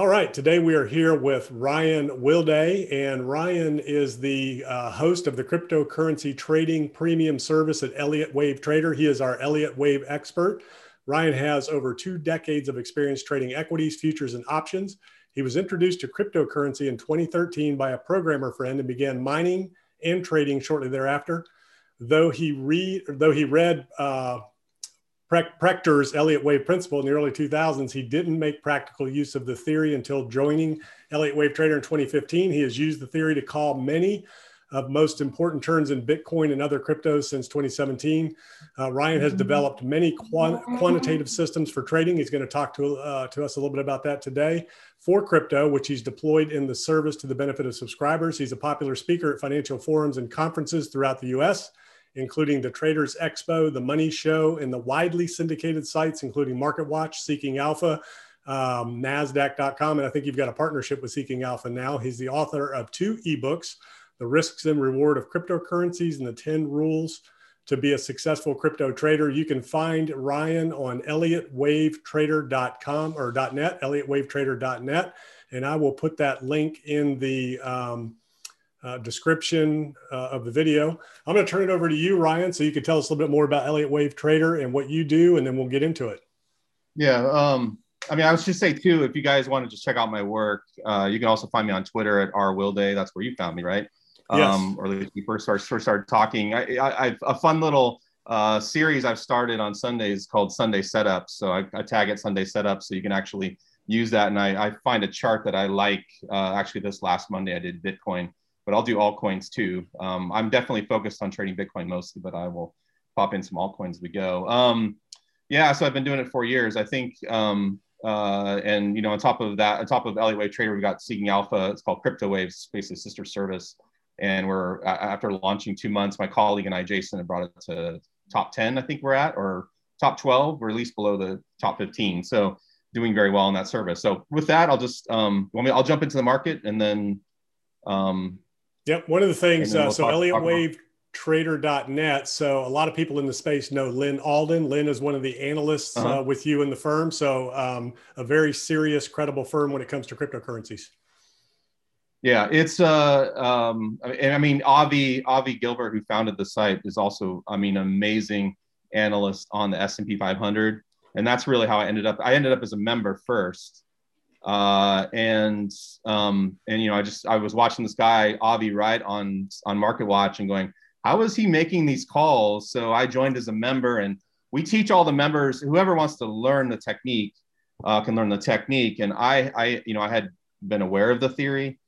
All right, today we are here with Ryan Wilday, and Ryan is the uh, host of the cryptocurrency trading premium service at Elliott Wave Trader. He is our Elliott Wave expert. Ryan has over two decades of experience trading equities, futures, and options. He was introduced to cryptocurrency in 2013 by a programmer friend and began mining and trading shortly thereafter. Though he read, though he read uh, Prechter's Elliott Wave principle in the early 2000s, he didn't make practical use of the theory until joining Elliott Wave Trader in 2015. He has used the theory to call many of most important turns in Bitcoin and other cryptos since 2017. Uh, Ryan has developed many quantitative systems for trading. He's going to talk to, uh, to us a little bit about that today for crypto, which he's deployed in the service to the benefit of subscribers. He's a popular speaker at financial forums and conferences throughout the US including the Traders Expo, the Money Show, and the widely syndicated sites, including MarketWatch, Seeking Alpha, um, NASDAQ.com. And I think you've got a partnership with Seeking Alpha now. He's the author of two ebooks The Risks and Reward of Cryptocurrencies and the 10 Rules to be a Successful Crypto Trader. You can find Ryan on ElliottWaveTrader.com or .net, ElliottWaveTrader.net. And I will put that link in the um, uh, description uh, of the video. I'm going to turn it over to you, Ryan, so you can tell us a little bit more about Elliott Wave Trader and what you do, and then we'll get into it. Yeah. Um, I mean, I was just say too, if you guys want to just check out my work, uh, you can also find me on Twitter at R Wilday. That's where you found me, right? Yes. Um, or at least we first started, first started talking. I, I, I've a fun little uh, series I've started on Sundays called Sunday Setups. So I, I tag it Sunday Setups so you can actually use that. And I, I find a chart that I like. Uh, actually, this last Monday I did Bitcoin but I'll do altcoins too. Um, I'm definitely focused on trading Bitcoin mostly, but I will pop in some altcoins as we go. Um, yeah, so I've been doing it for years. I think, um, uh, and you know, on top of that, on top of Elliott Wave Trader, we got Seeking Alpha. It's called Crypto Waves, basically sister service. And we're after launching two months, my colleague and I, Jason, have brought it to top 10. I think we're at, or top 12, or at least below the top 15. So doing very well in that service. So with that, I'll just um, me, I'll jump into the market and then um, Yep. One of the things, we'll uh, so Elliott Wave trader.net. So a lot of people in the space know Lyn Alden. Lyn is one of the analysts uh-huh. uh, with you in the firm. So um, a very serious, credible firm when it comes to cryptocurrencies. Yeah, it's uh, um, and I mean Avi Avi Gilbert, who founded the site, is also I mean amazing analyst on the S and P 500, and that's really how I ended up. I ended up as a member first, uh, and um, and you know I just I was watching this guy Avi right on on Market Watch and going how is he making these calls? So I joined as a member and we teach all the members whoever wants to learn the technique uh, can learn the technique. And I I you know I had been aware of the theory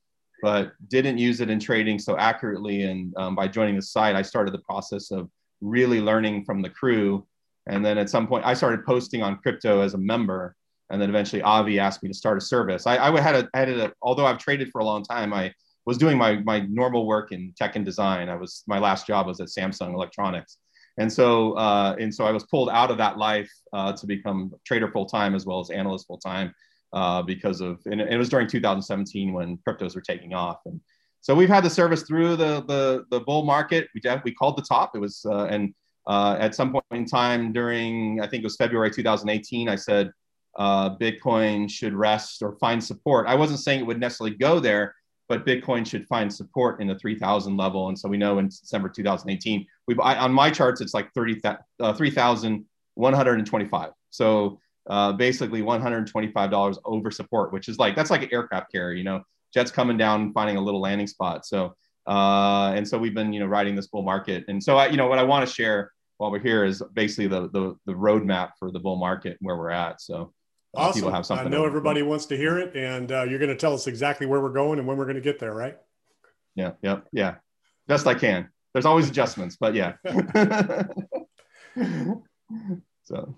but didn't use it in trading so accurately. And um, by joining the site I started the process of really learning from the crew. And then at some point I started posting on crypto as a member and then eventually Avi asked me to start a service. I, I had a, I had a, although I've traded for a long time, I was doing my my normal work in tech and design. I was my last job was at Samsung Electronics, and so uh, and so I was pulled out of that life uh, to become trader full time as well as analyst full time uh, because of and it was during 2017 when cryptos were taking off and. So we've had the service through the the, the bull market. We we called the top. It was uh, and uh, at some point in time during I think it was February 2018. I said uh, Bitcoin should rest or find support. I wasn't saying it would necessarily go there, but Bitcoin should find support in the 3,000 level. And so we know in December 2018, we on my charts it's like 30 uh, 3,125. So uh, basically $125 over support, which is like that's like an aircraft carrier. You know, jets coming down, finding a little landing spot. So uh, and so we've been you know riding this bull market. And so I, you know what I want to share while we're here is basically the the, the roadmap for the bull market where we're at. So Awesome. People have something. I know everybody wants to hear it, and uh, you're going to tell us exactly where we're going and when we're going to get there, right? Yeah, yeah, yeah. Best I can. There's always adjustments, but yeah. so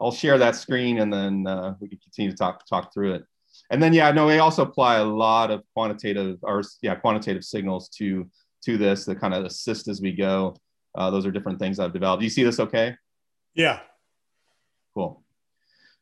I'll share that screen, and then uh, we can continue to talk talk through it. And then yeah, no, we also apply a lot of quantitative or yeah quantitative signals to to this that kind of assist as we go. Uh, those are different things I've developed. Do you see this okay? Yeah. Cool.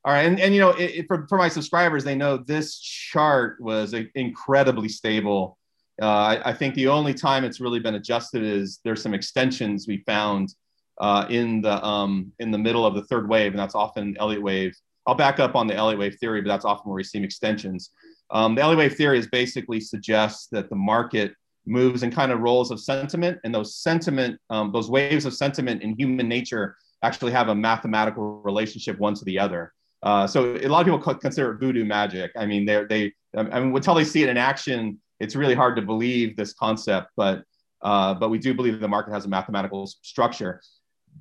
All right, and, and you know, it, it, for, for my subscribers, they know this chart was incredibly stable. Uh, I, I, think the only time it's really been adjusted is there's some extensions we found uh, in the um, in the middle of the third wave, and that's often Elliott wave I'll back up on the Elliott wave theory, but that's often where we see extensions. Um, the Elliott wave theory is basically suggests that the market moves in kind of roles of sentiment, and those sentiment, um, those waves of sentiment in human nature actually have a mathematical relationship one to the other. Uh, so a lot of people consider it voodoo magic. I mean, they they I mean until they see it in action, it's really hard to believe this concept. But uh, but we do believe the market has a mathematical structure.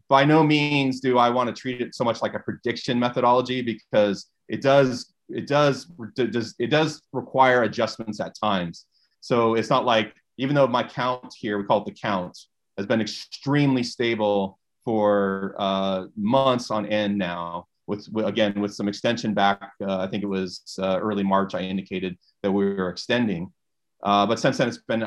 By no means do I want to treat it so much like a prediction methodology because it does it does does it does require adjustments at times. So it's not like even though my count here we call it the count has been extremely stable for uh, months on end now with, again with some extension back. Uh, I think it was uh, early March. I indicated that we were extending, uh, but since then it's been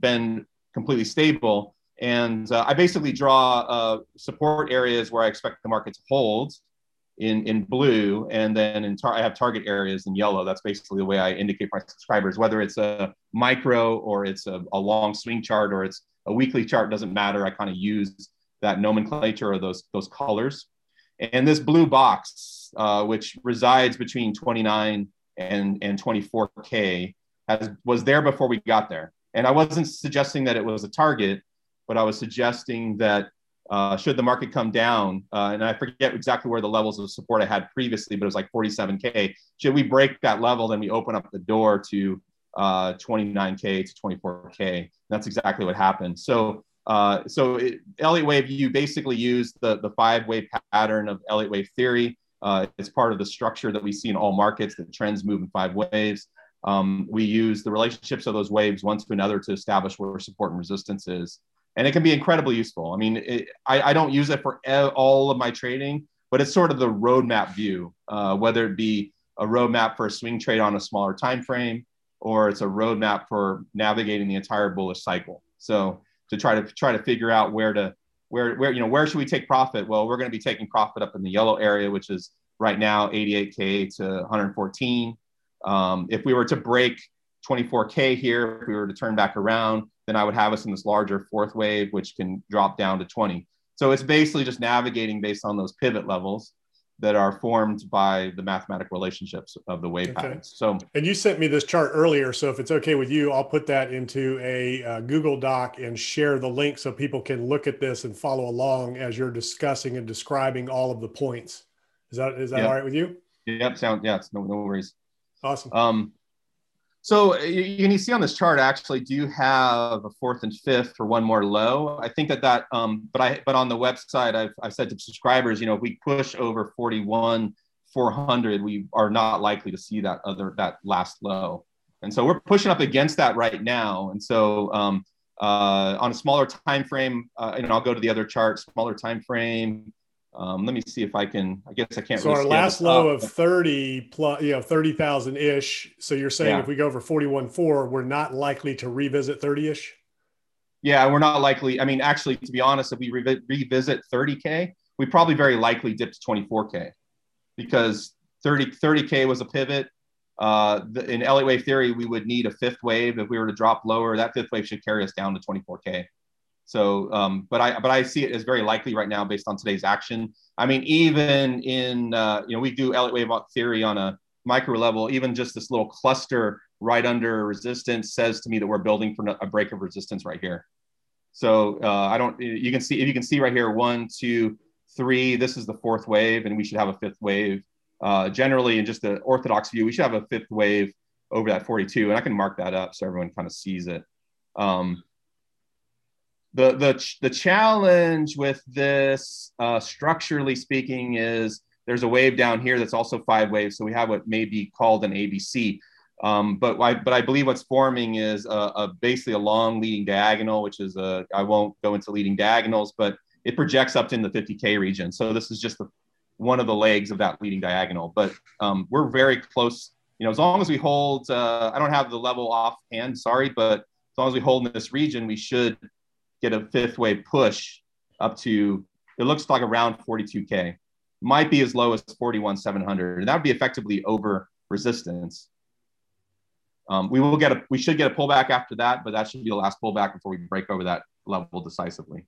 been completely stable. And uh, I basically draw uh, support areas where I expect the market to hold in, in blue, and then in tar- I have target areas in yellow. That's basically the way I indicate my subscribers, whether it's a micro or it's a, a long swing chart or it's a weekly chart, doesn't matter. I kind of use that nomenclature or those, those colors. And this blue box, uh, which resides between 29 and, and 24K, has, was there before we got there. And I wasn't suggesting that it was a target, but I was suggesting that uh, should the market come down, uh, and I forget exactly where the levels of support I had previously, but it was like 47K. Should we break that level, then we open up the door to uh, 29K to 24K. That's exactly what happened. So uh, so it, Elliott wave, you basically use the, the five wave pattern of Elliott wave theory. Uh, it's part of the structure that we see in all markets that trends move in five waves. Um, we use the relationships of those waves one to another to establish where support and resistance is. And it can be incredibly useful. I mean, it, I, I, don't use it for all of my trading, but it's sort of the roadmap view, uh, whether it be a roadmap for a swing trade on a smaller time frame, or it's a roadmap for navigating the entire bullish cycle. So to try to try to figure out where to where where you know where should we take profit? Well, we're going to be taking profit up in the yellow area, which is right now 88k to 114. Um, if we were to break 24k here, if we were to turn back around, then I would have us in this larger fourth wave, which can drop down to 20. So it's basically just navigating based on those pivot levels that are formed by the mathematical relationships of the wave okay. patterns. So, and you sent me this chart earlier. So, if it's okay with you, I'll put that into a uh, Google Doc and share the link so people can look at this and follow along as you're discussing and describing all of the points. Is that is that yep. all right with you? Yep. Sound yes. no no worries. Awesome. Um, so you, you see on this chart, actually, do have a fourth and fifth for one more low? I think that that, um, but I, but on the website, I've, I've said to subscribers, you know, if we push over 41, 400, we are not likely to see that other, that last low. And so we're pushing up against that right now. And so um, uh, on a smaller time frame, uh, and I'll go to the other chart, smaller time frame, um, let me see if I can. I guess I can't. So really our last low of thirty plus, you know, thirty thousand ish. So you're saying yeah. if we go over forty one four, we're not likely to revisit thirty ish. Yeah, we're not likely. I mean, actually, to be honest, if we re- revisit thirty k, we probably very likely dip to twenty four k, because 30 k was a pivot. Uh, the, in Elliott wave theory, we would need a fifth wave if we were to drop lower. That fifth wave should carry us down to twenty four k. So, um, but I but I see it as very likely right now based on today's action. I mean, even in uh, you know we do Elliott wave theory on a micro level. Even just this little cluster right under resistance says to me that we're building for a break of resistance right here. So uh, I don't. You can see if you can see right here one, two, three. This is the fourth wave, and we should have a fifth wave. Uh, generally, in just the orthodox view, we should have a fifth wave over that 42, and I can mark that up so everyone kind of sees it. Um, the the the challenge with this, uh, structurally speaking, is there's a wave down here that's also five waves. So we have what may be called an ABC. Um, but I, but I believe what's forming is a, a, basically a long leading diagonal, which is a I won't go into leading diagonals, but it projects up in the 50k region. So this is just the, one of the legs of that leading diagonal. But um, we're very close. You know, as long as we hold, uh, I don't have the level offhand, sorry, but as long as we hold in this region, we should get a fifth wave push up to it looks like around 42k might be as low as 41 700 and that would be effectively over resistance um, we will get a we should get a pullback after that but that should be the last pullback before we break over that level decisively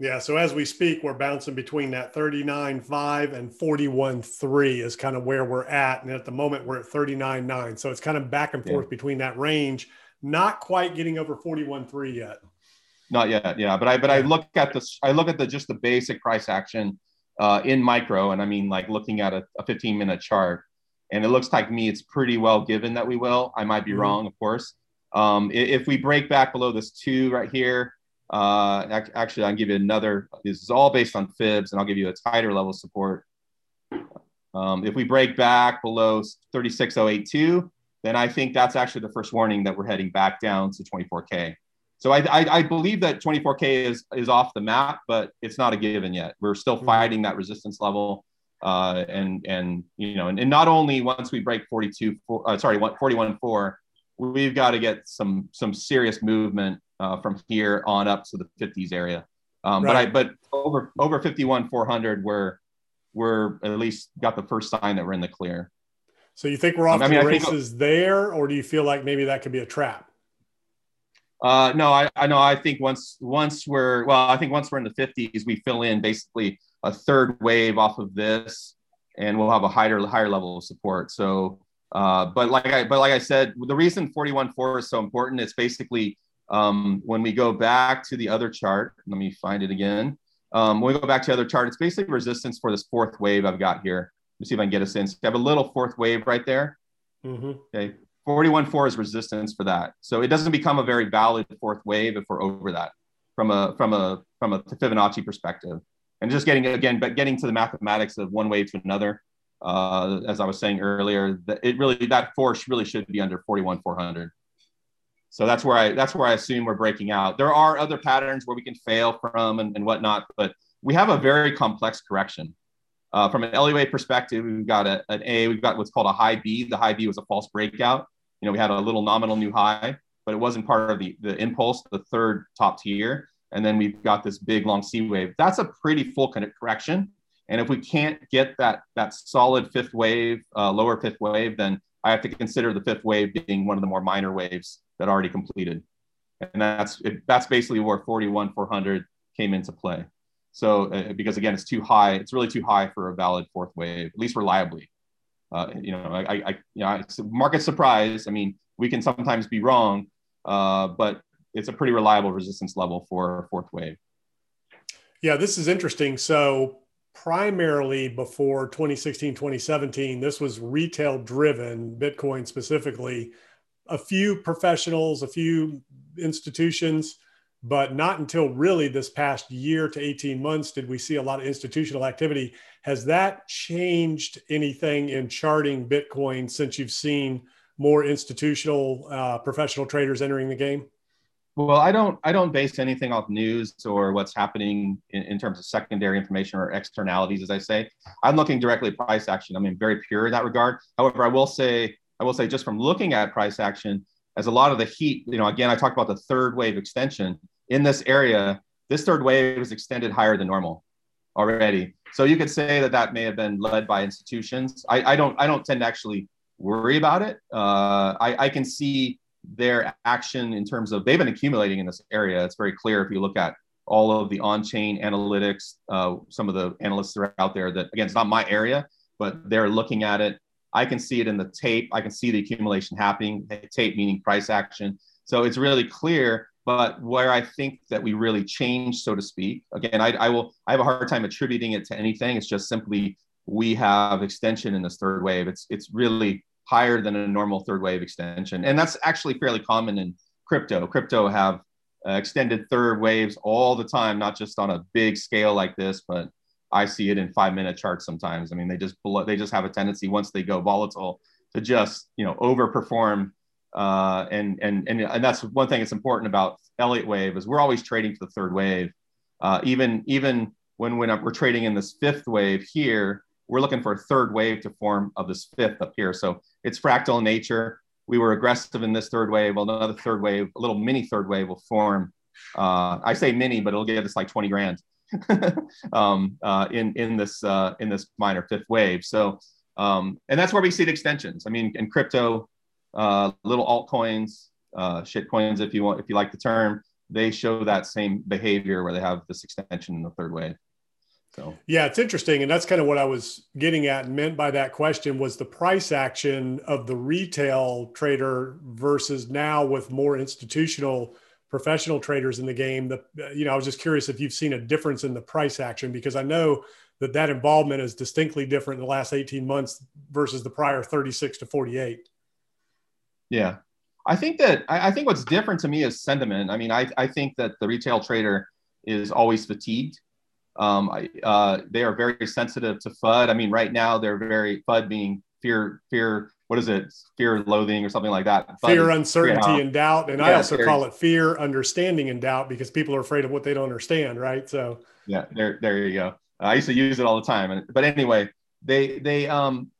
Yeah. So as we speak, we're bouncing between that 39.5 and 41.3 is kind of where we're at. And at the moment, we're at 39.9. So it's kind of back and forth yeah. between that range, not quite getting over 41.3 yet. Not yet. Yeah. But I, but I look at this, I look at the, just the basic price action uh, in micro. And I mean, like looking at a, a 15 minute chart and it looks like me, it's pretty well given that we will, I might be mm-hmm. wrong, of course. Um, if we break back below this two right here, uh, actually, I'll give you another. This is all based on fibs, and I'll give you a tighter level support. Um, if we break back below 36082, then I think that's actually the first warning that we're heading back down to 24K. So I, I, I, believe that 24K is, is off the map, but it's not a given yet. We're still mm-hmm. fighting that resistance level. Uh, and, and, you know, and, and not only once we break 42, four, uh, sorry, 41.4, we've got to get some, some serious movement uh, from here on up to the 50s area. Um, right. But I, but over over 51 400, we're we're at least got the first sign that we're in the clear. So you think we're off um, I mean, the races think, there, or do you feel like maybe that could be a trap? Uh, no, I, I know. I think once once we're well, I think once we're in the 50s, we fill in basically a third wave off of this, and we'll have a higher higher level of support. So, uh, but like I but like I said, the reason 41.4 is so important is basically um, when we go back to the other chart, let me find it again. Um, when we go back to the other chart, it's basically resistance for this fourth wave I've got here. Let me see if I can get a sense. I have a little fourth wave right there. Mm-hmm. Okay. 41.4 is resistance for that. So it doesn't become a very valid fourth wave if we're over that from a from a from a Fibonacci perspective. And just getting again, but getting to the mathematics of one wave to another, uh, as I was saying earlier, that it really that force really should be under 41,400. So that's where I that's where I assume we're breaking out. There are other patterns where we can fail from and, and whatnot, but we have a very complex correction. Uh, from an Elliott perspective, we've got a, an A, we've got what's called a high B. The high B was a false breakout. You know, we had a little nominal new high, but it wasn't part of the, the impulse, the third top tier. And then we've got this big long C wave. That's a pretty full kind of correction. And if we can't get that that solid fifth wave, uh, lower fifth wave, then I have to consider the fifth wave being one of the more minor waves that already completed. And that's it, that's basically where 41 400 came into play. So uh, because again, it's too high. It's really too high for a valid fourth wave, at least reliably. Uh, you know, I, I, you know, it's market surprise. I mean, we can sometimes be wrong, uh, but it's a pretty reliable resistance level for fourth wave. Yeah, this is interesting. So primarily before 2016, 2017, this was retail driven, Bitcoin specifically a few professionals, a few institutions, but not until really this past year to 18 months did we see a lot of institutional activity. Has that changed anything in charting Bitcoin since you've seen more institutional uh, professional traders entering the game? Well, I don't I don't base anything off news or what's happening in, in, terms of secondary information or externalities, as I say. I'm looking directly at price action. I mean, very pure in that regard. However, I will say I will say just from looking at price action, as a lot of the heat, you know, again, I talked about the third wave extension in this area. This third wave is extended higher than normal already. So you could say that that may have been led by institutions. I, I don't I don't tend to actually worry about it. Uh, I, I can see their action in terms of they've been accumulating in this area. It's very clear if you look at all of the on-chain analytics. Uh, some of the analysts are out there that again, it's not my area, but they're looking at it. I can see it in the tape. I can see the accumulation happening, tape meaning price action. So it's really clear. But where I think that we really change, so to speak, again, I, I will, I have a hard time attributing it to anything. It's just simply we have extension in this third wave. It's, it's really higher than a normal third wave extension. And that's actually fairly common in crypto. Crypto have uh, extended third waves all the time, not just on a big scale like this, but I see it in five minute charts sometimes. I mean, they just blow, they just have a tendency once they go volatile to just you know overperform. Uh, and and and and that's one thing that's important about Elliott wave is we're always trading for the third wave. Uh, even even when when we're trading in this fifth wave here, we're looking for a third wave to form of this fifth up here. So it's fractal in nature. We were aggressive in this third wave. Well, another third wave, a little mini third wave will form. Uh, I say mini, but it'll get us like 20 grand. um, uh, in in this uh, in this minor fifth wave. So um, and that's where we see the extensions. I mean, in crypto, uh, little altcoins, uh, shit coins, if you want, if you like the term, they show that same behavior where they have this extension in the third wave. So yeah, it's interesting, and that's kind of what I was getting at and meant by that question was the price action of the retail trader versus now with more institutional professional traders in the game. The you know I was just curious if you've seen a difference in the price action because I know that that involvement is distinctly different in the last 18 months versus the prior 36 to 48. Yeah, I think that I, I think what's different to me is sentiment. I mean, I, I think that the retail trader is always fatigued. Um, I, uh, they are very sensitive to FUD. I mean, right now they're very FUD being fear, fear. What is it? Fear, loathing, or something like that. FUD fear, uncertainty, and doubt. And yeah, I also call it fear, understanding, and doubt because people are afraid of what they don't understand. Right. So. Yeah. There. There you go. I used to use it all the time. But anyway, they they um,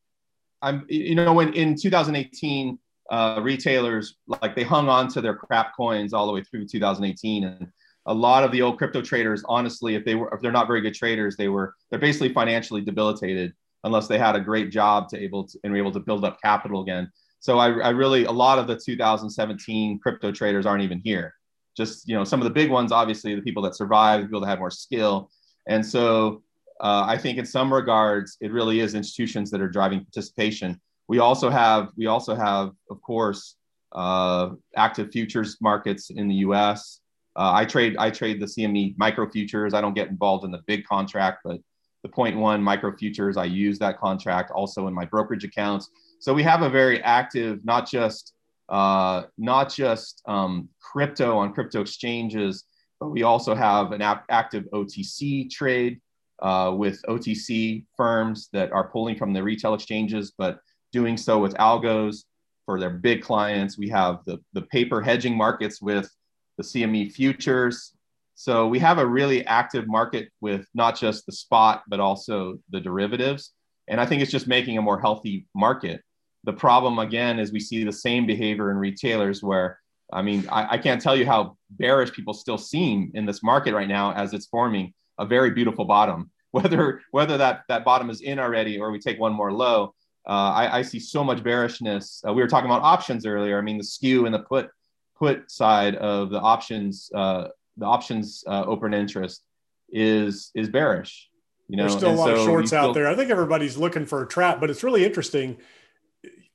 I'm you know when in 2018 uh, retailers like they hung on to their crap coins all the way through 2018 and a lot of the old crypto traders honestly if they were if they're not very good traders they were they're basically financially debilitated unless they had a great job to able to and were able to build up capital again so I, I really a lot of the 2017 crypto traders aren't even here just you know some of the big ones obviously the people that survive the people that have more skill and so uh, i think in some regards it really is institutions that are driving participation we also have we also have of course uh, active futures markets in the U.S. Uh, I trade I trade the CME micro futures. I don't get involved in the big contract, but the point one micro futures I use that contract also in my brokerage accounts. So we have a very active, not just uh, not just um, crypto on crypto exchanges, but we also have an ap- active OTC trade uh, with OTC firms that are pulling from the retail exchanges, but doing so with algos for their big clients. We have the, the paper hedging markets with the CME futures. So we have a really active market with not just the spot, but also the derivatives. And I think it's just making a more healthy market. The problem, again, is we see the same behavior in retailers where, I mean, I, I can't tell you how bearish people still seem in this market right now as it's forming a very beautiful bottom. Whether whether that, that bottom is in already or we take one more low, uh, I, I, see so much bearishness. Uh, we were talking about options earlier. I mean, the skew and the put put side of the options, uh, the options uh, open interest is is bearish. You know, there's still and a lot so of shorts out there. I think everybody's looking for a trap, but it's really interesting.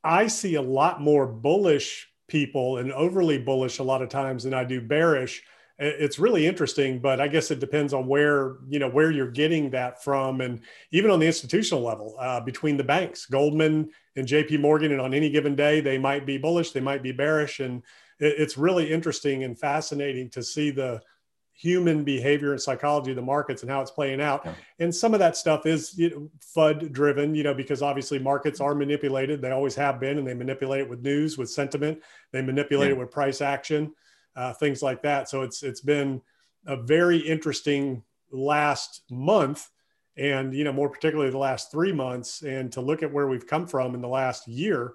I see a lot more bullish people and overly bullish a lot of times than I do bearish it's really interesting but i guess it depends on where you know where you're getting that from and even on the institutional level uh, between the banks goldman and jp morgan and on any given day they might be bullish they might be bearish and it's really interesting and fascinating to see the human behavior and psychology of the markets and how it's playing out yeah. and some of that stuff is you know, fud driven you know because obviously markets are manipulated they always have been and they manipulate it with news with sentiment they manipulate yeah. it with price action uh, things like that. So it's it's been a very interesting last month, and you know more particularly the last three months, and to look at where we've come from in the last year.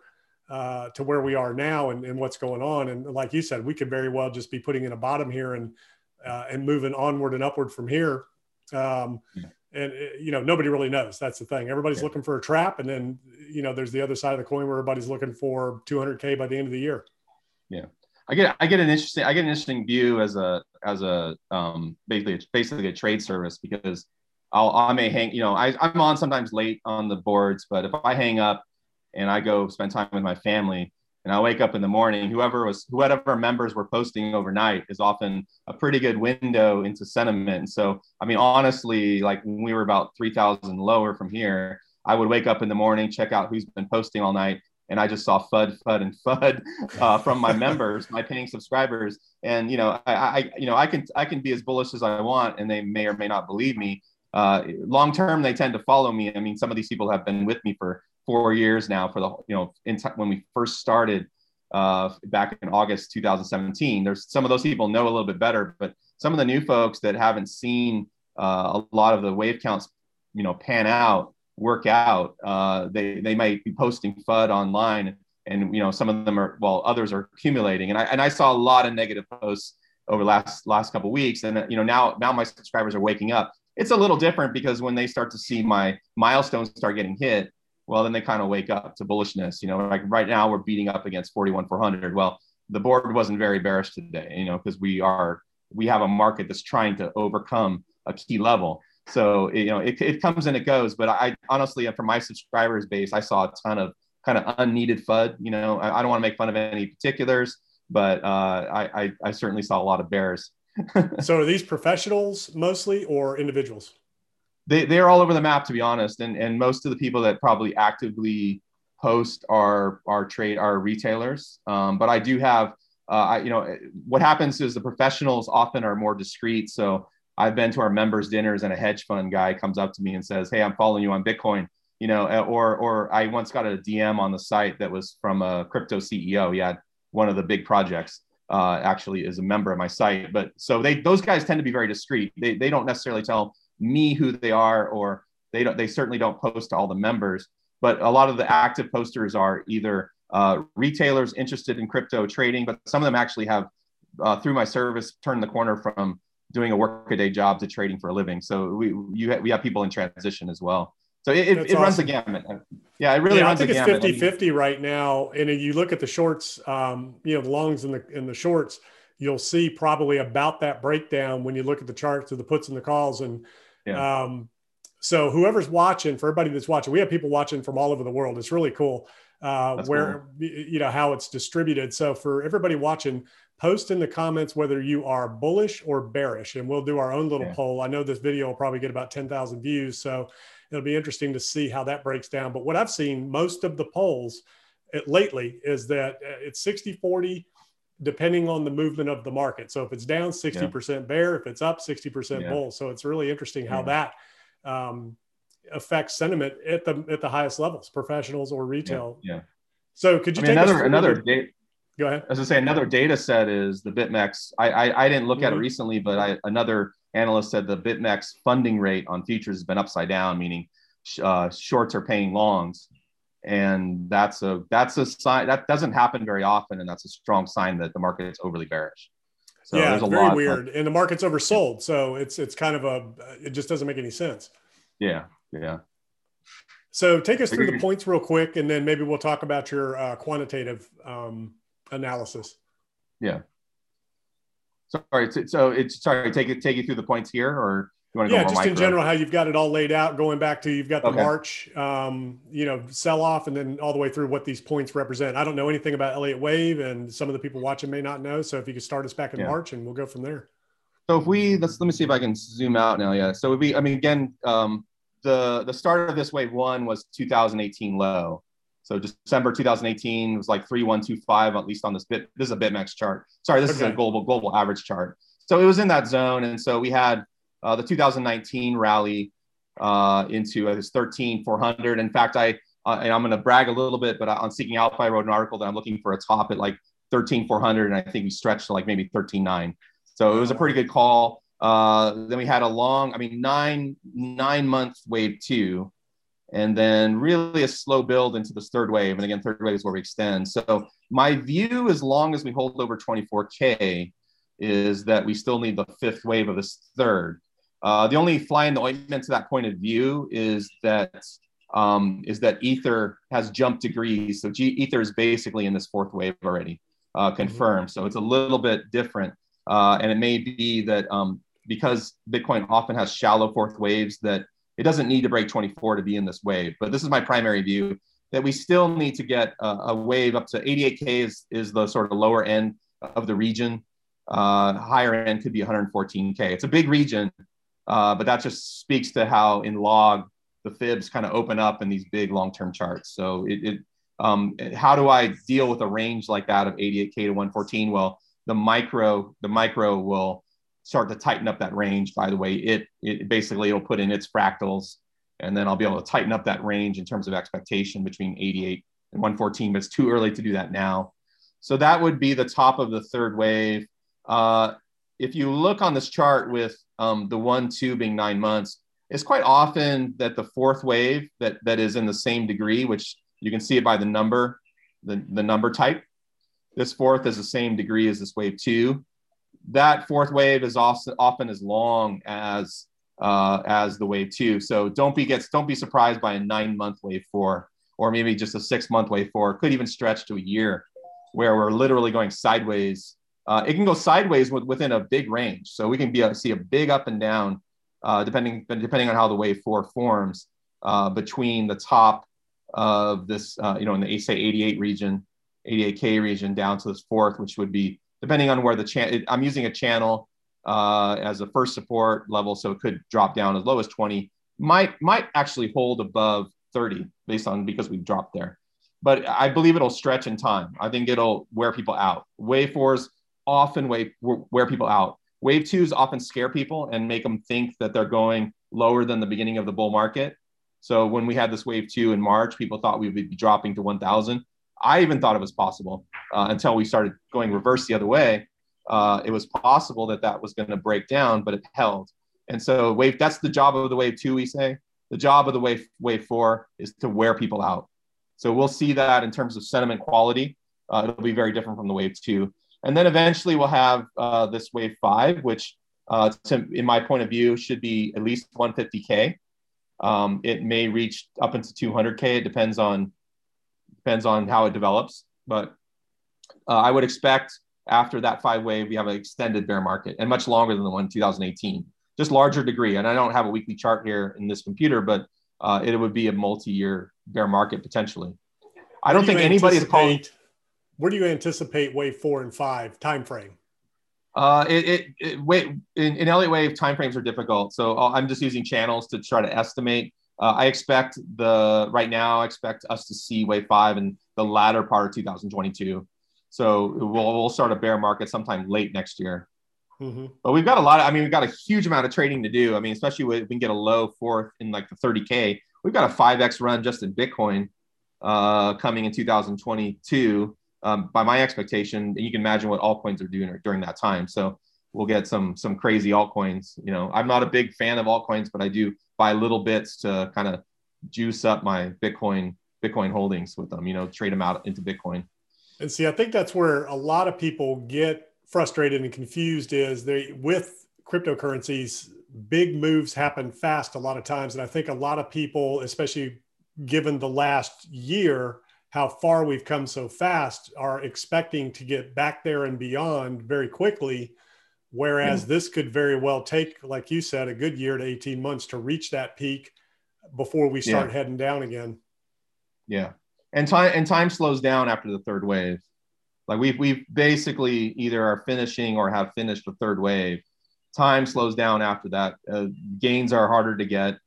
Uh, to where we are now and, and what's going on. And like you said, we could very well just be putting in a bottom here and uh, and moving onward and upward from here. Um, and uh, you know nobody really knows. That's the thing. Everybody's yeah. looking for a trap, and then you know there's the other side of the coin where everybody's looking for 200k by the end of the year. Yeah, I get I get an interesting I get an interesting view as a as a um, basically basically a trade service because I'll I may hang you know I I'm on sometimes late on the boards but if I hang up and I go spend time with my family and I wake up in the morning whoever was whoever members were posting overnight is often a pretty good window into sentiment so I mean honestly like when we were about 3000 lower from here I would wake up in the morning check out who's been posting all night and I just saw FUD, FUD, and FUD uh, from my members, my paying subscribers. And you know, I, I, you know, I can I can be as bullish as I want, and they may or may not believe me. Uh, long term, they tend to follow me. I mean, some of these people have been with me for four years now. For the you know, t- when we first started uh, back in August 2017, there's some of those people know a little bit better, but some of the new folks that haven't seen uh, a lot of the wave counts, you know, pan out work out. Uh, they they might be posting FUD online, and you know some of them are while others are accumulating. And I and I saw a lot of negative posts over last last couple weeks, and you know now now my subscribers are waking up. It's a little different because when they start to see my milestones start getting hit, well then they kind of wake up to bullishness. You know, like right now we're beating up against 41 400. Well, the board wasn't very bearish today, you know, because we are we have a market that's trying to overcome a key level. So you know, it, it comes and it goes. But I honestly, for my subscribers base, I saw a ton of kind of unneeded FUD. You know, I, I don't want to make fun of any particulars, but uh, I, I, I certainly saw a lot of bears. So are these professionals mostly or individuals? They they're all over the map, to be honest. And and most of the people that probably actively post are are trade are retailers. Um, but I do have. Uh, I, you know, what happens is the professionals often are more discreet. So I've been to our members dinners and a hedge fund guy comes up to me and says, Hey, I'm following you on Bitcoin, you know, uh, or, or I once got a DM on the site that was from a crypto CEO. He had one of the big projects, uh, actually is a member of my site. But so they, those guys tend to be very discreet. They, they don't necessarily tell me who they are, or they don't, they certainly don't post to all the members, but a lot of the active posters are either uh, retailers interested in crypto trading, but some of them actually have uh, through my service turned the corner from doing a workaday job to trading for a living. So we you ha- we have people in transition as well. So it, it, it runs the gamut. Yeah, it really yeah, runs I think it's 50 50 right now. And if you look at the shorts, um, you know, the longs and the in the shorts, you'll see probably about that breakdown when you look at the charts of the puts and the calls. And yeah. um, so whoever's watching, for everybody that's watching, we have people watching from all over the world. It's really cool uh, where cool. you know how it's distributed. So for everybody watching, post in the comments whether you are bullish or bearish, and we'll do our own little yeah. poll. I know this video will probably get about 10,000 views, so it'll be interesting to see how that breaks down. But what I've seen most of the polls lately is that uh, it's 60 40 depending on the movement of the market. So if it's down 60% yeah. bear, if it's up 60% yeah. bull. So it's really interesting how that um, affects sentiment at the at the highest levels, professionals or retail. Yeah. yeah. So could you I mean, take another another date? Go ahead. As I say, another data set is the BitMEX. I I, I didn't look mm-hmm. at it mm-hmm. recently, but I, another analyst said the BitMEX funding rate on futures has been upside down, meaning uh, shorts are paying longs, and that's a that's a sign that doesn't happen very often, and that's a strong sign that the market is overly bearish. So yeah, it's very weird, of, and the market's oversold, so it's it's kind of a it just doesn't make any sense. Yeah, yeah. So take us through the points real quick, and then maybe we'll talk about your uh, quantitative um, analysis. Yeah. Sorry. So it's sorry. Take it. Take you through the points here, or you want to yeah, go just in general, how you've got it all laid out, going back to you've got the okay. March, um, you know, sell off, and then all the way through what these points represent. I don't know anything about Elliott Wave, and some of the people watching may not know. So if you could start us back in yeah. March, and we'll go from there. So if we let's let me see if I can zoom out now. Yeah. So we I mean again, um, the the start of this wave one was 2018 low. So December 2018 was like 3125 at least on this bit. This is a BitMEX chart. Sorry, this okay. is a global global average chart. So it was in that zone, and so we had uh, the 2019 rally uh, into uh, this 13 400. In fact, I uh, and I'm going to brag a little bit, but on Seeking Alpha, I wrote an article that I'm looking for a top at like 13 400, and I think we stretched to like maybe 13 9. So it was a pretty good call. Uh, then we had a long, I mean, nine nine month wave two, and then really a slow build into this third wave. And again, third wave is where we extend. So my view, as long as we hold over 24k, is that we still need the fifth wave of this third. Uh, the only fly in the ointment to that point of view is that um, is that Ether has jumped degrees. So G- Ether is basically in this fourth wave already, uh, confirmed. Mm-hmm. So it's a little bit different. Uh, and it may be that um, because Bitcoin often has shallow fourth waves, that it doesn't need to break 24 to be in this wave. But this is my primary view that we still need to get a, a wave up to 88K is, is the sort of lower end of the region. Uh, higher end could be 114K. It's a big region, uh, but that just speaks to how in log the fibs kind of open up in these big long-term charts. So it, it um, how do I deal with a range like that of 88K to 114? Well, the micro the micro will start to tighten up that range by the way. It it basically it'll put in its fractals and then i'll be able to tighten up that range in terms of expectation between 88 and 114 but it's too early to do that now. So that would be the top of the third wave. Uh, if you look on this chart with um, the one two being nine months it's quite often that the fourth wave that that is in the same degree which you can see it by the number the, the number type. This fourth is the same degree as this wave two. That fourth wave is often as long as uh, as the wave two. So don't be gets don't be surprised by a nine month wave four or maybe just a six month wave four. Could even stretch to a year, where we're literally going sideways Uh, it can go sideways with, within a big range. So we can be see a big up and down uh, depending depending on how the wave four forms uh, between the top of this, uh, you know, in the say 88 region, 88K region down to this fourth, which would be depending on where the channel, I'm using a channel uh, as a first support level. So it could drop down as low as 20, might, might actually hold above 30 based on because we've dropped there. But I believe it'll stretch in time. I think it'll wear people out. Wave fours often wave, wear people out. Wave twos often scare people and make them think that they're going lower than the beginning of the bull market. So when we had this wave two in March, people thought we would be dropping to 1,000. I even thought it was possible uh, until we started going reverse the other way. Uh, it was possible that that was going to break down, but it held. And so wave that's the job of the wave two. We say the job of the wave wave four is to wear people out. So we'll see that in terms of sentiment quality. Uh, it'll be very different from the wave two. And then eventually we'll have uh, this wave five, which uh, to, in my point of view should be at least 150k. Um, it may reach up into 200k. It depends on depends on how it develops. But uh, I would expect after that five wave, we have an extended bear market and much longer than the one in 2018, just larger degree. And I don't have a weekly chart here in this computer, but uh, it would be a multi-year bear market potentially. I don't do think anybody is calling. Where do you anticipate wave four and five time frame? Uh, it, it, it wait in, in Elliott wave timeframes are difficult. So uh, I'm just using channels to try to estimate. Uh, I expect the right now. I expect us to see wave five in the latter part of 2022. So we'll, we'll start a bear market sometime late next year. Mm-hmm. But we've got a lot. Of, I mean, we've got a huge amount of trading to do. I mean, especially if we can get a low fourth in like the 30k. We've got a 5x run just in Bitcoin uh, coming in 2022 um, by my expectation, and you can imagine what altcoins are doing during that time. So we'll get some some crazy altcoins. You know, I'm not a big fan of altcoins, but I do buy little bits to kind of juice up my Bitcoin Bitcoin holdings with them. You know, trade them out into Bitcoin. And see, I think that's where a lot of people get frustrated and confused. Is they with cryptocurrencies, big moves happen fast a lot of times, and I think a lot of people, especially given the last year how far we've come so fast are expecting to get back there and beyond very quickly whereas mm. this could very well take like you said a good year to 18 months to reach that peak before we start yeah. heading down again yeah and time and time slows down after the third wave like we've we've basically either are finishing or have finished the third wave time slows down after that uh, gains are harder to get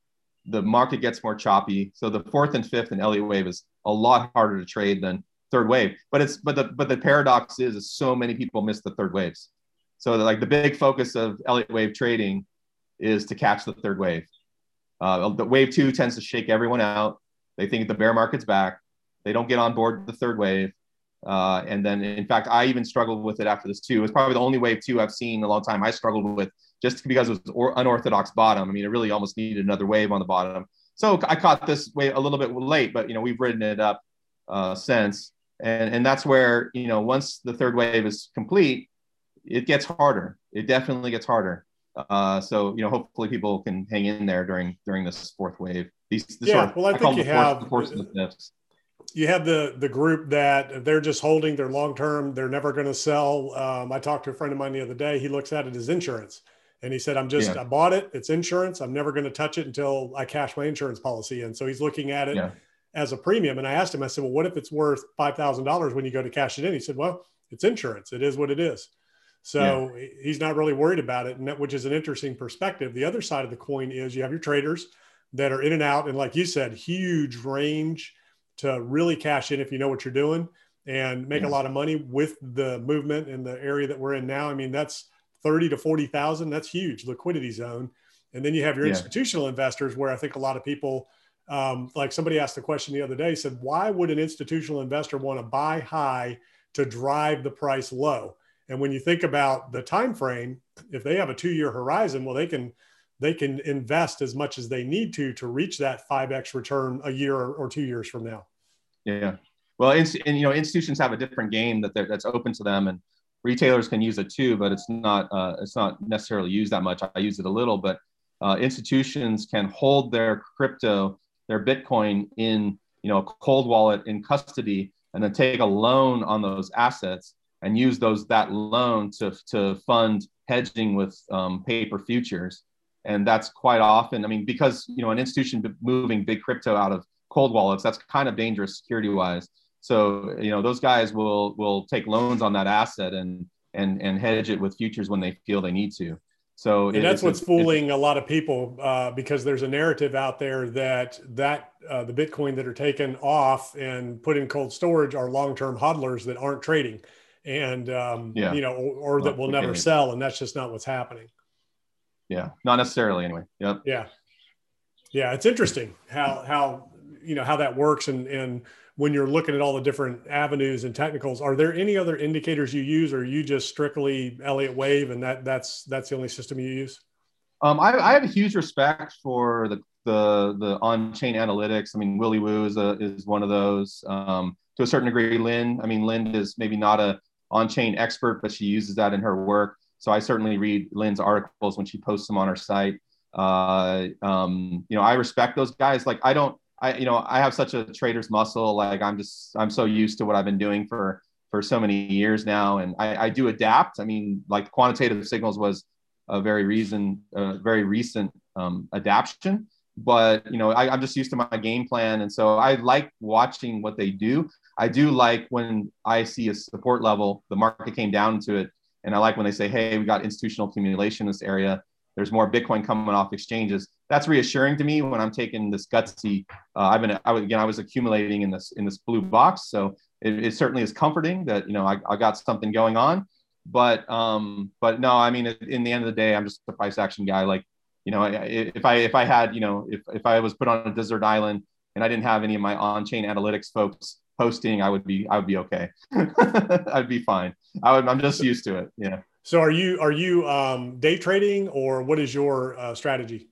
the market gets more choppy so the fourth and fifth and elliott wave is a lot harder to trade than third wave. But it's but the but the paradox is, is so many people miss the third waves. So like the big focus of Elliott wave trading is to catch the third wave. Uh, the wave two tends to shake everyone out. They think the bear market's back. They don't get on board the third wave. Uh, and then, in fact, I even struggled with it after this too. It's probably the only wave two I've seen in a long time. I struggled with just because it was or- unorthodox bottom. I mean, it really almost needed another wave on the bottom. So I caught this way a little bit late, but you know we've written it up uh, since, and and that's where you know once the third wave is complete, it gets harder. It definitely gets harder. Uh, so you know hopefully people can hang in there during during this fourth wave. These, this yeah, sort of, well I, I think you have you have the the group that they're just holding their long term. They're never going to sell. Um, I talked to a friend of mine the other day. He looks at it as insurance. And he said, I'm just, yeah. I bought it. It's insurance. I'm never going to touch it until I cash my insurance policy in. So he's looking at it yeah. as a premium. And I asked him, I said, well, what if it's worth $5,000 when you go to cash it in? He said, well, it's insurance. It is what it is. So yeah. he's not really worried about it. And that, which is an interesting perspective. The other side of the coin is you have your traders that are in and out. And like you said, huge range to really cash in if you know what you're doing and make yes. a lot of money with the movement in the area that we're in now. I mean, that's 30 to 40,000, that's huge liquidity zone. And then you have your yeah. institutional investors where I think a lot of people, um, like somebody asked the question the other day, said, why would an institutional investor want to buy high to drive the price low? And when you think about the time frame, if they have a two-year horizon, well, they can they can invest as much as they need to to reach that 5x return a year or, two years from now. Yeah. Well, and, you know, institutions have a different game that that's open to them, and retailers can use it too, but it's not uh, it's not necessarily used that much. I use it a little, but uh, institutions can hold their crypto, their Bitcoin in you know a cold wallet in custody, and then take a loan on those assets and use those that loan to to fund hedging with um, paper futures, and that's quite often. I mean, because you know an institution moving big crypto out of cold wallets, that's kind of dangerous security wise. So you know those guys will will take loans on that asset and and and hedge it with futures when they feel they need to. So and that's what's fooling a lot of people uh, because there's a narrative out there that that uh, the Bitcoin that are taken off and put in cold storage are long-term hodlers that aren't trading, and um, yeah. you know, or, or that will never sell, and that's just not what's happening. Yeah, not necessarily anyway. Yep. Yeah, yeah, it's interesting how how you know how that works and and when you're looking at all the different avenues and technicals, are there any other indicators you use, or you just strictly Elliott Wave, and that that's that's the only system you use? Um, I, I, have a huge respect for the the the on-chain analytics. I mean, Willy Woo is a, is one of those. Um, to a certain degree, Lyn. I mean, Lyn is maybe not a on-chain expert, but she uses that in her work. So I certainly read Lyn's articles when she posts them on her site. Uh, um, you know, I respect those guys. Like I don't I, you know, I have such a trader's muscle. Like I'm just, I'm so used to what I've been doing for, for so many years now. And I, I do adapt. I mean, like quantitative signals was a very reason, a very recent um, adaptation, but you know, I, I'm just used to my game plan. And so I like watching what they do. I do like when I see a support level, the market came down to it. And I like when they say, Hey, we got institutional accumulation in this area there's more Bitcoin coming off exchanges. That's reassuring to me when I'm taking this gutsy. Uh, I've been I, again I was accumulating in this in this blue box, so it, it certainly is comforting that you know I, I got something going on. But um, but no, I mean in the end of the day, I'm just a price action guy. Like you know, if I if I had you know if if I was put on a desert island and I didn't have any of my on-chain analytics folks posting, I would be I would be okay. I'd be fine. I would, I'm just used to it. Yeah. So are you are you um, day trading or what is your uh, strategy?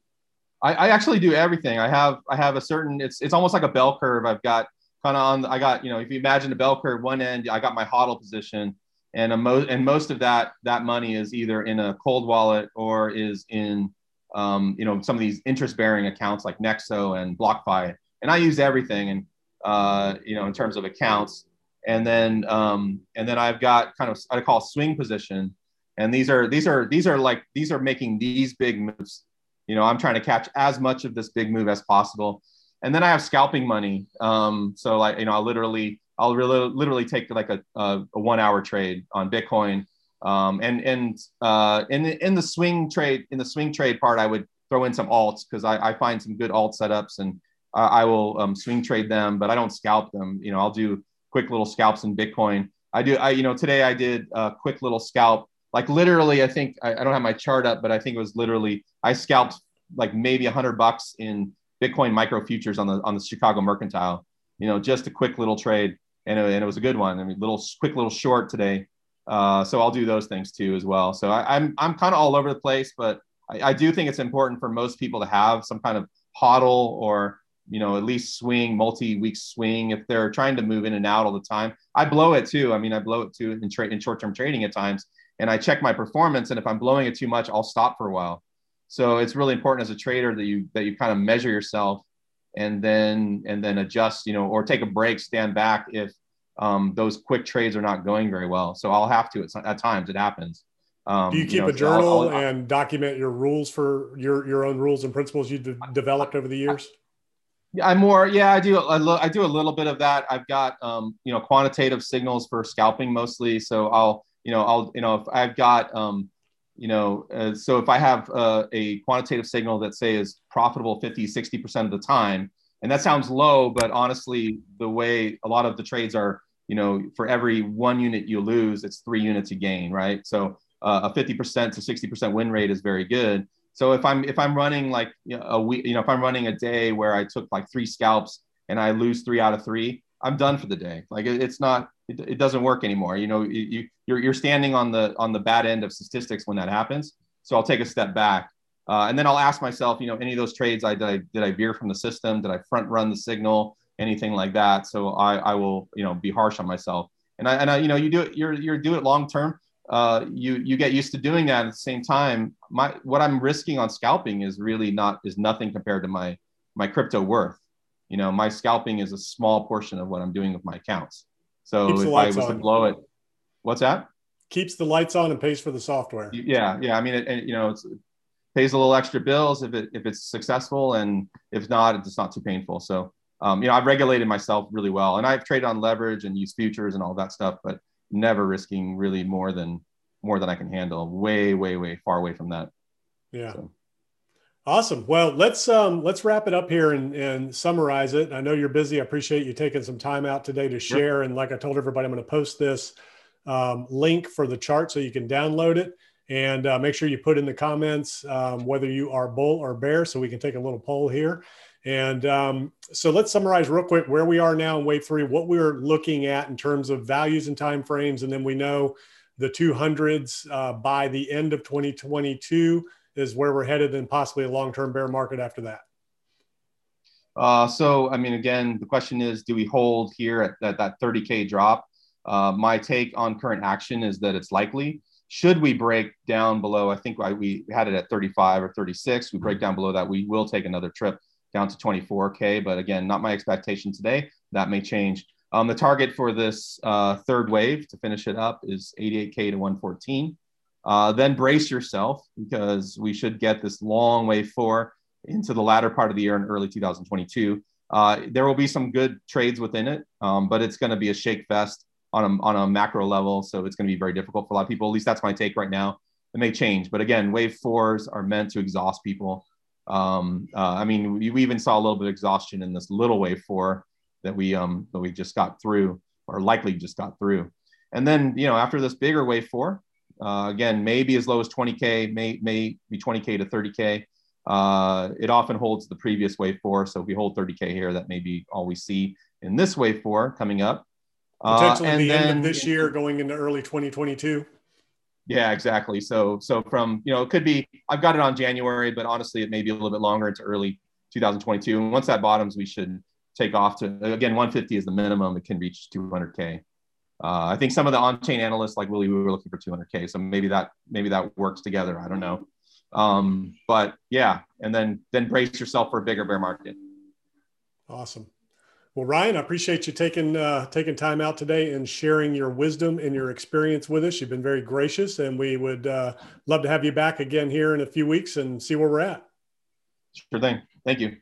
I, I, actually do everything. I have I have a certain it's it's almost like a bell curve. I've got kind of on I got you know if you imagine a bell curve, one end I got my hodl position, and a mo- and most of that that money is either in a cold wallet or is in um, you know some of these interest bearing accounts like Nexo and BlockFi, and I use everything and uh, you know in terms of accounts, and then um, and then I've got kind of I call swing position. And these are these are these are like these are making these big moves. You know i'm trying to catch as much of this big move as possible. And then i have scalping money. Um, so like you know i'll literally i'll really literally take like a, a, a one hour trade on bitcoin. Um, and and uh, in in the swing trade in the swing trade part i would throw in some alts because I, I find some good alt setups and uh, i will um, swing trade them but i don't scalp them you know i'll do quick little scalps in bitcoin i do i you know today i did a quick little scalp like literally, I think I, I don't have my chart up, but I think it was literally I scalped like maybe a hundred bucks in Bitcoin micro futures on the on the Chicago Mercantile. You know, just a quick little trade, and it, and it was a good one. I mean, little quick little short today. Uh, so I'll do those things too as well. So I, am I'm, I'm kind of all over the place, but I, I do think it's important for most people to have some kind of hodl or you know at least swing multi-week swing if they're trying to move in and out all the time. I blow it too. I mean, I blow it too in trade in short-term trading at times and I check my performance. And if I'm blowing it too much, I'll stop for a while. So it's really important as a trader that you that you kind of measure yourself and then and then adjust, you know, or take a break, stand back if um, those quick trades are not going very well. So I'll have to at, at times. It happens. Um, Do you keep you know, a journal I'll, I'll, and document your rules for your your own rules and principles you've de- developed over the years? I'm more. Yeah, I do. I, I do a little bit of that. I've got um, you know quantitative signals for scalping mostly. So I'll you know, I'll, you know, if I've got, um, you know, uh, so if I have uh, a quantitative signal that say is profitable 50, 60% of the time, and that sounds low, but honestly, the way a lot of the trades are, you know, for every one unit you lose, it's three units you gain, right? So uh, a 50% to 60% win rate is very good. So if I'm if I'm running like you know, a week, you know, if I'm running a day where I took like three scalps and I lose three out of three, I'm done for the day. Like it, it's not it, it doesn't work anymore. You know, you, you're, you're standing on the, on the bad end of statistics when that happens. So I'll take a step back. Uh, and then I'll ask myself, you know, any of those trades I did, I did I veer from the system? Did I front run the signal? Anything like that? So I, I will, you know, be harsh on myself. And I, and I, you know, you do it, you're, you're do it long term. Uh, you, you get used to doing that at the same time. My, what I'm risking on scalping is really not, is nothing compared to my, my crypto worth. You know, my scalping is a small portion of what I'm doing with my accounts. So if I was to blow it, What's that? Keeps the lights on and pays for the software. Yeah, yeah. I mean, it, and you know, it's it pays a little extra bills if it if it's successful, and if not, it's not too painful. So, um, you know, I've regulated myself really well, and I've traded on leverage and used futures and all that stuff, but never risking really more than more than I can handle. Way, way, way far away from that. Yeah. So. Awesome. Well, let's um, let's wrap it up here and, and summarize it. I know you're busy. I appreciate you taking some time out today to share. And like I told everybody, I'm going to post this um, link for the chart so you can download it. And uh, make sure you put in the comments um, whether you are bull or bear, so we can take a little poll here. And um, so let's summarize real quick where we are now in wave three, what we're looking at in terms of values and time frames, and then we know the 200s uh, by the end of 2022 is where we're headed and possibly a long-term bear market after that. Uh, so, I mean, again, the question is, do we hold here at, at that 30K drop? Uh, my take on current action is that it's likely. Should we break down below, I think we had it at 35 or 36. We break down below that, we will take another trip down to 24K. But again, not my expectation today. That may change. Um, the target for this uh, third wave to finish it up is 88K to 114. Uh, then brace yourself because we should get this long wave four into the latter part of the year in early 2022. Uh, there will be some good trades within it, um, but it's going to be a shake fest on a, on a macro level. So it's going to be very difficult for a lot of people. At least that's my take right now. It may change, but again, wave fours are meant to exhaust people. Um, uh, I mean, we, we, even saw a little bit of exhaustion in this little wave four that we um, that we just got through, or likely just got through. And then you know after this bigger wave four, uh, again, maybe as low as 20K, may, may be 20K to 30K. Uh, it often holds the previous wave four. So if we hold 30K here, that may be all we see in this wave four coming up. Uh, Potentially the then, end of this year going into early 2022. Yeah, exactly. So, so from, you know, it could be, I've got it on January, but honestly, it may be a little bit longer into early 2022. And once that bottoms, we should take off to, again, 150 is the minimum. It can reach 200K. Uh, I think some of the on-chain analysts like Willy Woo were looking for 200k, so maybe that maybe that works together. I don't know, um, but yeah, and then then brace yourself for a bigger bear market. Awesome. Well, Ryan, I appreciate you taking uh, taking time out today and sharing your wisdom and your experience with us. You've been very gracious, and we would uh, love to have you back again here in a few weeks and see where we're at. Sure thing. Thank you.